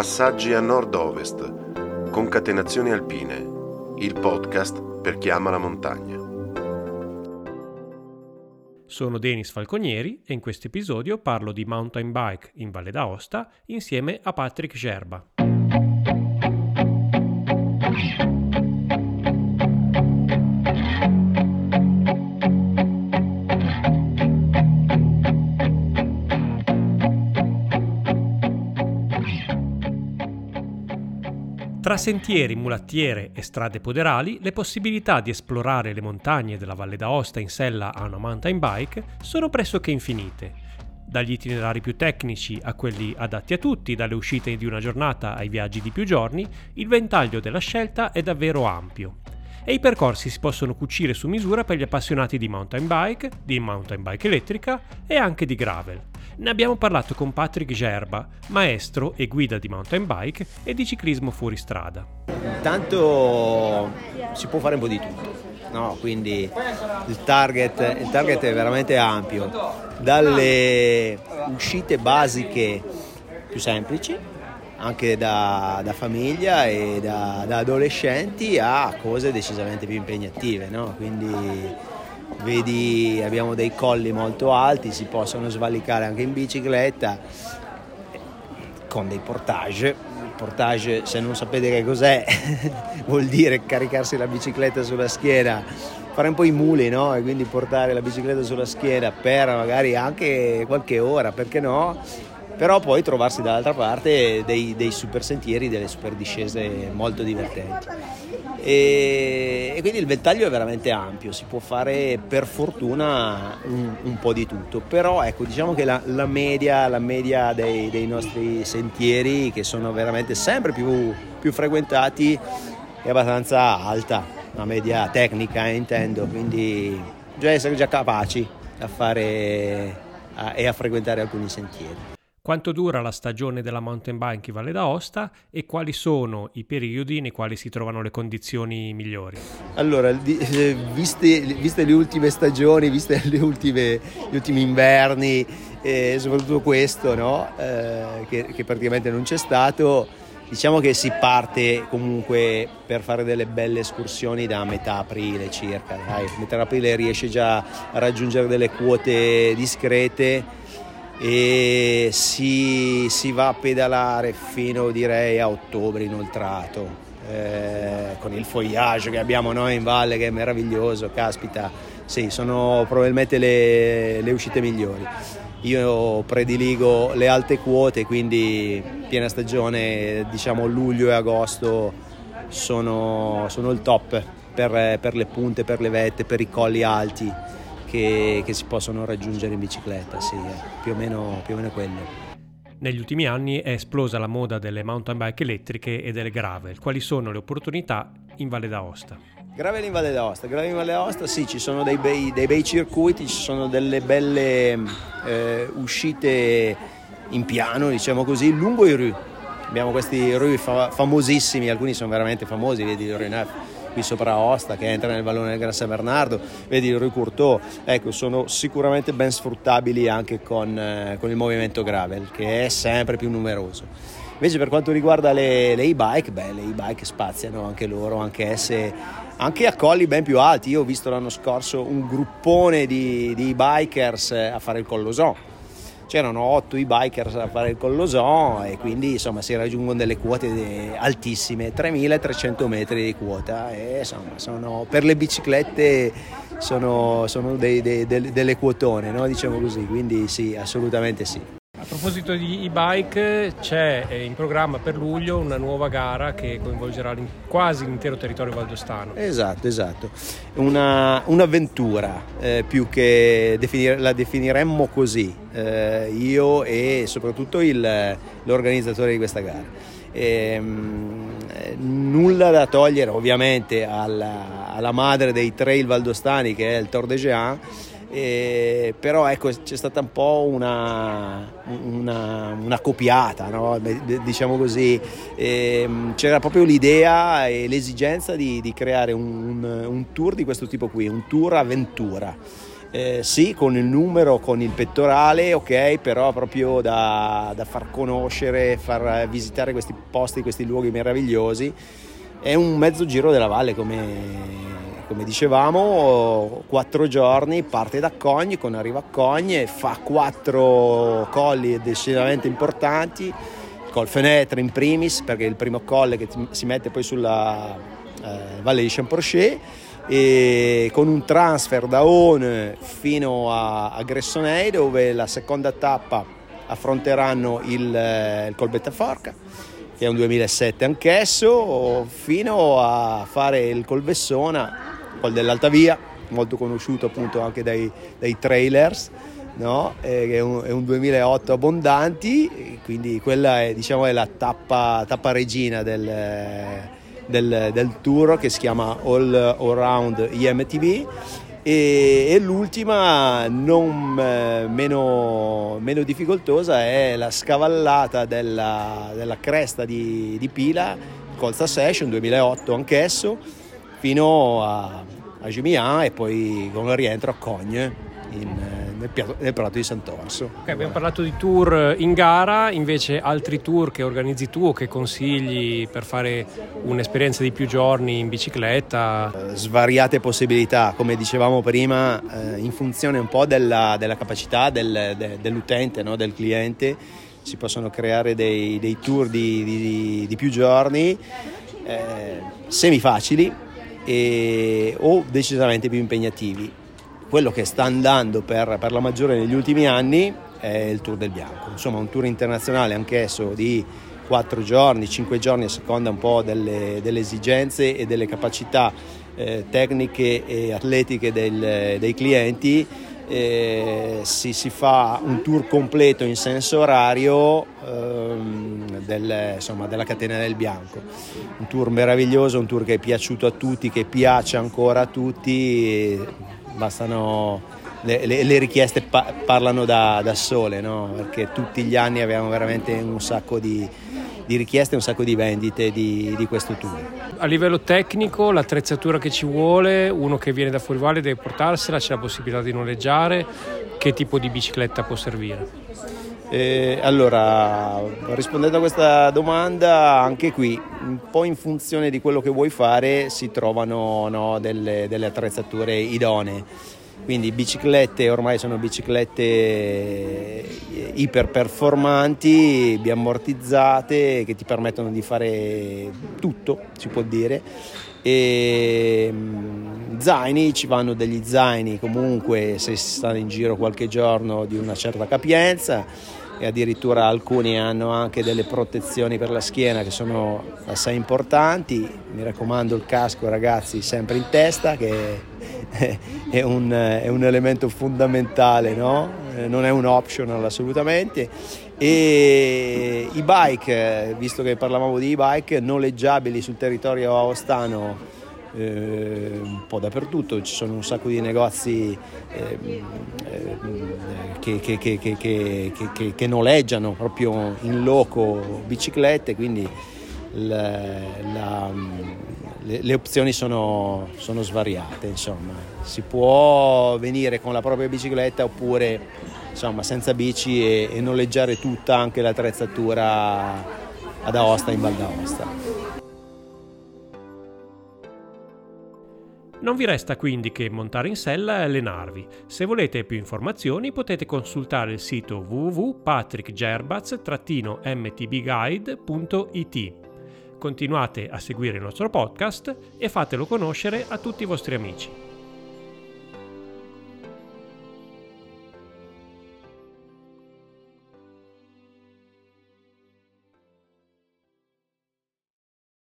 Passaggi a nord-ovest, concatenazioni alpine, il podcast per chi ama la montagna. Sono Denis Falconieri e in questo episodio parlo di mountain bike in Valle d'Aosta insieme a Patrick Gerba. Tra sentieri, mulattiere e strade poderali, le possibilità di esplorare le montagne della Valle d'Aosta in sella a una mountain bike sono pressoché infinite. Dagli itinerari più tecnici a quelli adatti a tutti, dalle uscite di una giornata ai viaggi di più giorni, il ventaglio della scelta è davvero ampio e i percorsi si possono cucire su misura per gli appassionati di mountain bike, di mountain bike elettrica e anche di gravel. Ne abbiamo parlato con Patrick Gerba, maestro e guida di mountain bike e di ciclismo fuoristrada. Intanto si può fare un po' di tutto, no? quindi il target, il target è veramente ampio, dalle uscite basiche più semplici, anche da, da famiglia e da, da, adolescenti, a cose decisamente più impegnative, no? quindi vedi abbiamo dei colli molto alti, si possono svalicare anche in bicicletta con dei portage. Portage, se non sapete che cos'è, vuol dire caricarsi la bicicletta sulla schiena, fare un po' i muli, no? E quindi portare la bicicletta sulla schiena per magari anche qualche ora, perché no? Però poi trovarsi dall'altra parte dei, dei super sentieri, delle super discese molto divertenti. E, e, quindi il ventaglio è veramente ampio, si può fare per fortuna un, un po' di tutto, però ecco diciamo che la, la media, la media dei, dei, nostri sentieri che sono veramente sempre più, più frequentati è abbastanza alta, una media tecnica intendo, quindi bisogna essere già capaci a fare a, e a frequentare alcuni sentieri quanto dura la stagione della mountain bike in Valle d'Aosta e quali sono i periodi nei quali si trovano le condizioni migliori? Allora, eh, viste, viste le ultime stagioni, viste ultime, gli ultimi inverni e soprattutto questo, no? eh, che, che praticamente non c'è stato, diciamo che si parte comunque per fare delle belle escursioni da metà aprile circa. Dai, metà aprile riesce già a raggiungere delle quote discrete e si, si, va a pedalare fino direi a ottobre inoltrato eh, con il fogliage che abbiamo noi in valle che è meraviglioso caspita. Sì sono probabilmente le, le uscite migliori. Io prediligo le alte quote quindi piena stagione diciamo luglio e agosto sono, sono il top per, per le punte per le vette per i colli alti che, che si possono raggiungere in bicicletta, sì, più o meno, più o meno quello. Negli ultimi anni è esplosa la moda delle mountain bike elettriche e delle gravel. Quali sono le opportunità in Valle d'Aosta? Gravel in Valle d'Aosta, Gravel in Valle d'Aosta sì, ci sono dei bei, dei bei circuiti, ci sono delle belle eh, uscite in piano, diciamo così, lungo i rue. Abbiamo questi rue fa- famosissimi, alcuni sono veramente famosi, vedi il Rue Neuf qui sopra Aosta che entra nel vallone del Gran San Bernardo, vedi il Rue Courteau, ecco sono sicuramente ben sfruttabili anche con, eh, con il movimento gravel che è sempre più numeroso. Invece per quanto riguarda le, le e-bike, beh, le e-bike spaziano anche loro, anche esse, anche a colli ben più alti. Io ho visto l'anno scorso un gruppone di, di bikers a fare il Collosò c'erano otto i bikers a fare il Collosò e quindi insomma si raggiungono delle quote altissime, 3300 metri di quota e insomma sono, per le biciclette sono, sono dei, dei, delle, quotone, no? diciamo così, quindi sì, assolutamente sì proposito di e-bike, c'è eh, in programma per luglio una nuova gara che coinvolgerà quasi l'intero territorio valdostano. Esatto, esatto. Una, un'avventura, eh, più che definire, la definiremmo così, eh, io e soprattutto il, l'organizzatore di questa gara. E, ehm, nulla da togliere ovviamente alla, alla madre dei trail valdostani che è il Tor de Jean eh, però ecco c'è stata un po' una, una, una copiata, no? diciamo così, eh, c'era proprio l'idea e l'esigenza di, di creare un, un, tour di questo tipo qui, un tour avventura. eh, sì, con il numero, con il pettorale, ok, però proprio da, da, far conoscere, far visitare questi posti, questi luoghi meravigliosi. È un mezzo giro della valle, come, come dicevamo, quattro giorni, parte da Cogne, con arriva a Cogne, fa quattro colli decisamente importanti, col Fenetre in primis, perché è il primo colle che si mette poi sulla eh, valle di Champorcher e con un transfer da On fino a, a Gressonei dove la seconda tappa affronteranno il, eh, il Colbetta Forca che è un 2007 anch'esso fino a fare il Colvessona col dell'Alta Via molto conosciuto appunto anche dai, dai trailers no? eh, è, un, è, un, 2008 abbondanti quindi quella è, diciamo, è la tappa, tappa regina del del, del tour che si chiama All Around IMTV e, e l'ultima non eh, meno, meno, difficoltosa è la scavallata della, della cresta di, di Pila Colza Session 2008 anch'esso fino a, a Gimian e poi con il rientro a Cogne in, nel, piatto, nel Prato di Sant'Orso. Okay, abbiamo parlato di tour in gara, invece altri tour che organizzi tu o che consigli per fare un'esperienza di più giorni in bicicletta? Eh, svariate possibilità, come dicevamo prima, eh, in funzione un po' della, della capacità del, de, dell'utente, no? del cliente, si possono creare dei, dei tour di, di, di, più giorni, eh, semi facili e, o decisamente più impegnativi quello che sta andando per, per, la maggiore negli ultimi anni è il Tour del Bianco, insomma un tour internazionale anch'esso di 4 giorni, 5 giorni a seconda un po' delle, delle esigenze e delle capacità eh, tecniche e atletiche del, dei clienti. Eh, si, si, fa un tour completo in senso orario ehm, del, insomma, della catena del bianco un tour meraviglioso un tour che è piaciuto a tutti che piace ancora a tutti bastano le, le, le richieste pa- parlano da, da sole, no? perché tutti gli anni abbiamo veramente un sacco di, di richieste e un sacco di vendite di, di, questo tour. A livello tecnico, l'attrezzatura che ci vuole, uno che viene da fuori valle deve portarsela, c'è la possibilità di noleggiare, che tipo di bicicletta può servire? Eh, allora, rispondendo a questa domanda, anche qui, un po' in funzione di quello che vuoi fare, si trovano no, delle, delle, attrezzature idonee. Quindi biciclette, ormai sono biciclette eh, iperperformanti, biammortizzate, che ti permettono di fare tutto, si può dire. E mm, zaini, ci vanno degli zaini comunque se si sta in giro qualche giorno di una certa capienza e addirittura alcuni hanno anche delle protezioni per la schiena che sono assai importanti. Mi raccomando il casco ragazzi sempre in testa che è un, è un elemento fondamentale, no? Eh, non è un optional assolutamente. E i bike, visto che parlavamo di e-bike, noleggiabili sul territorio aostano eh, un po' dappertutto, ci sono un sacco di negozi eh, che, che, che, che, noleggiano proprio in loco biciclette, quindi la, la, le, le, opzioni sono, sono svariate, insomma. si può venire con la propria bicicletta oppure insomma, senza bici e, e noleggiare tutta anche l'attrezzatura ad Aosta in Val d'Aosta. Non vi resta quindi che montare in sella e allenarvi. Se volete più informazioni potete consultare il sito www.patrickgerbaz-mtbguide.it. Continuate a seguire il nostro podcast e fatelo conoscere a tutti i vostri amici.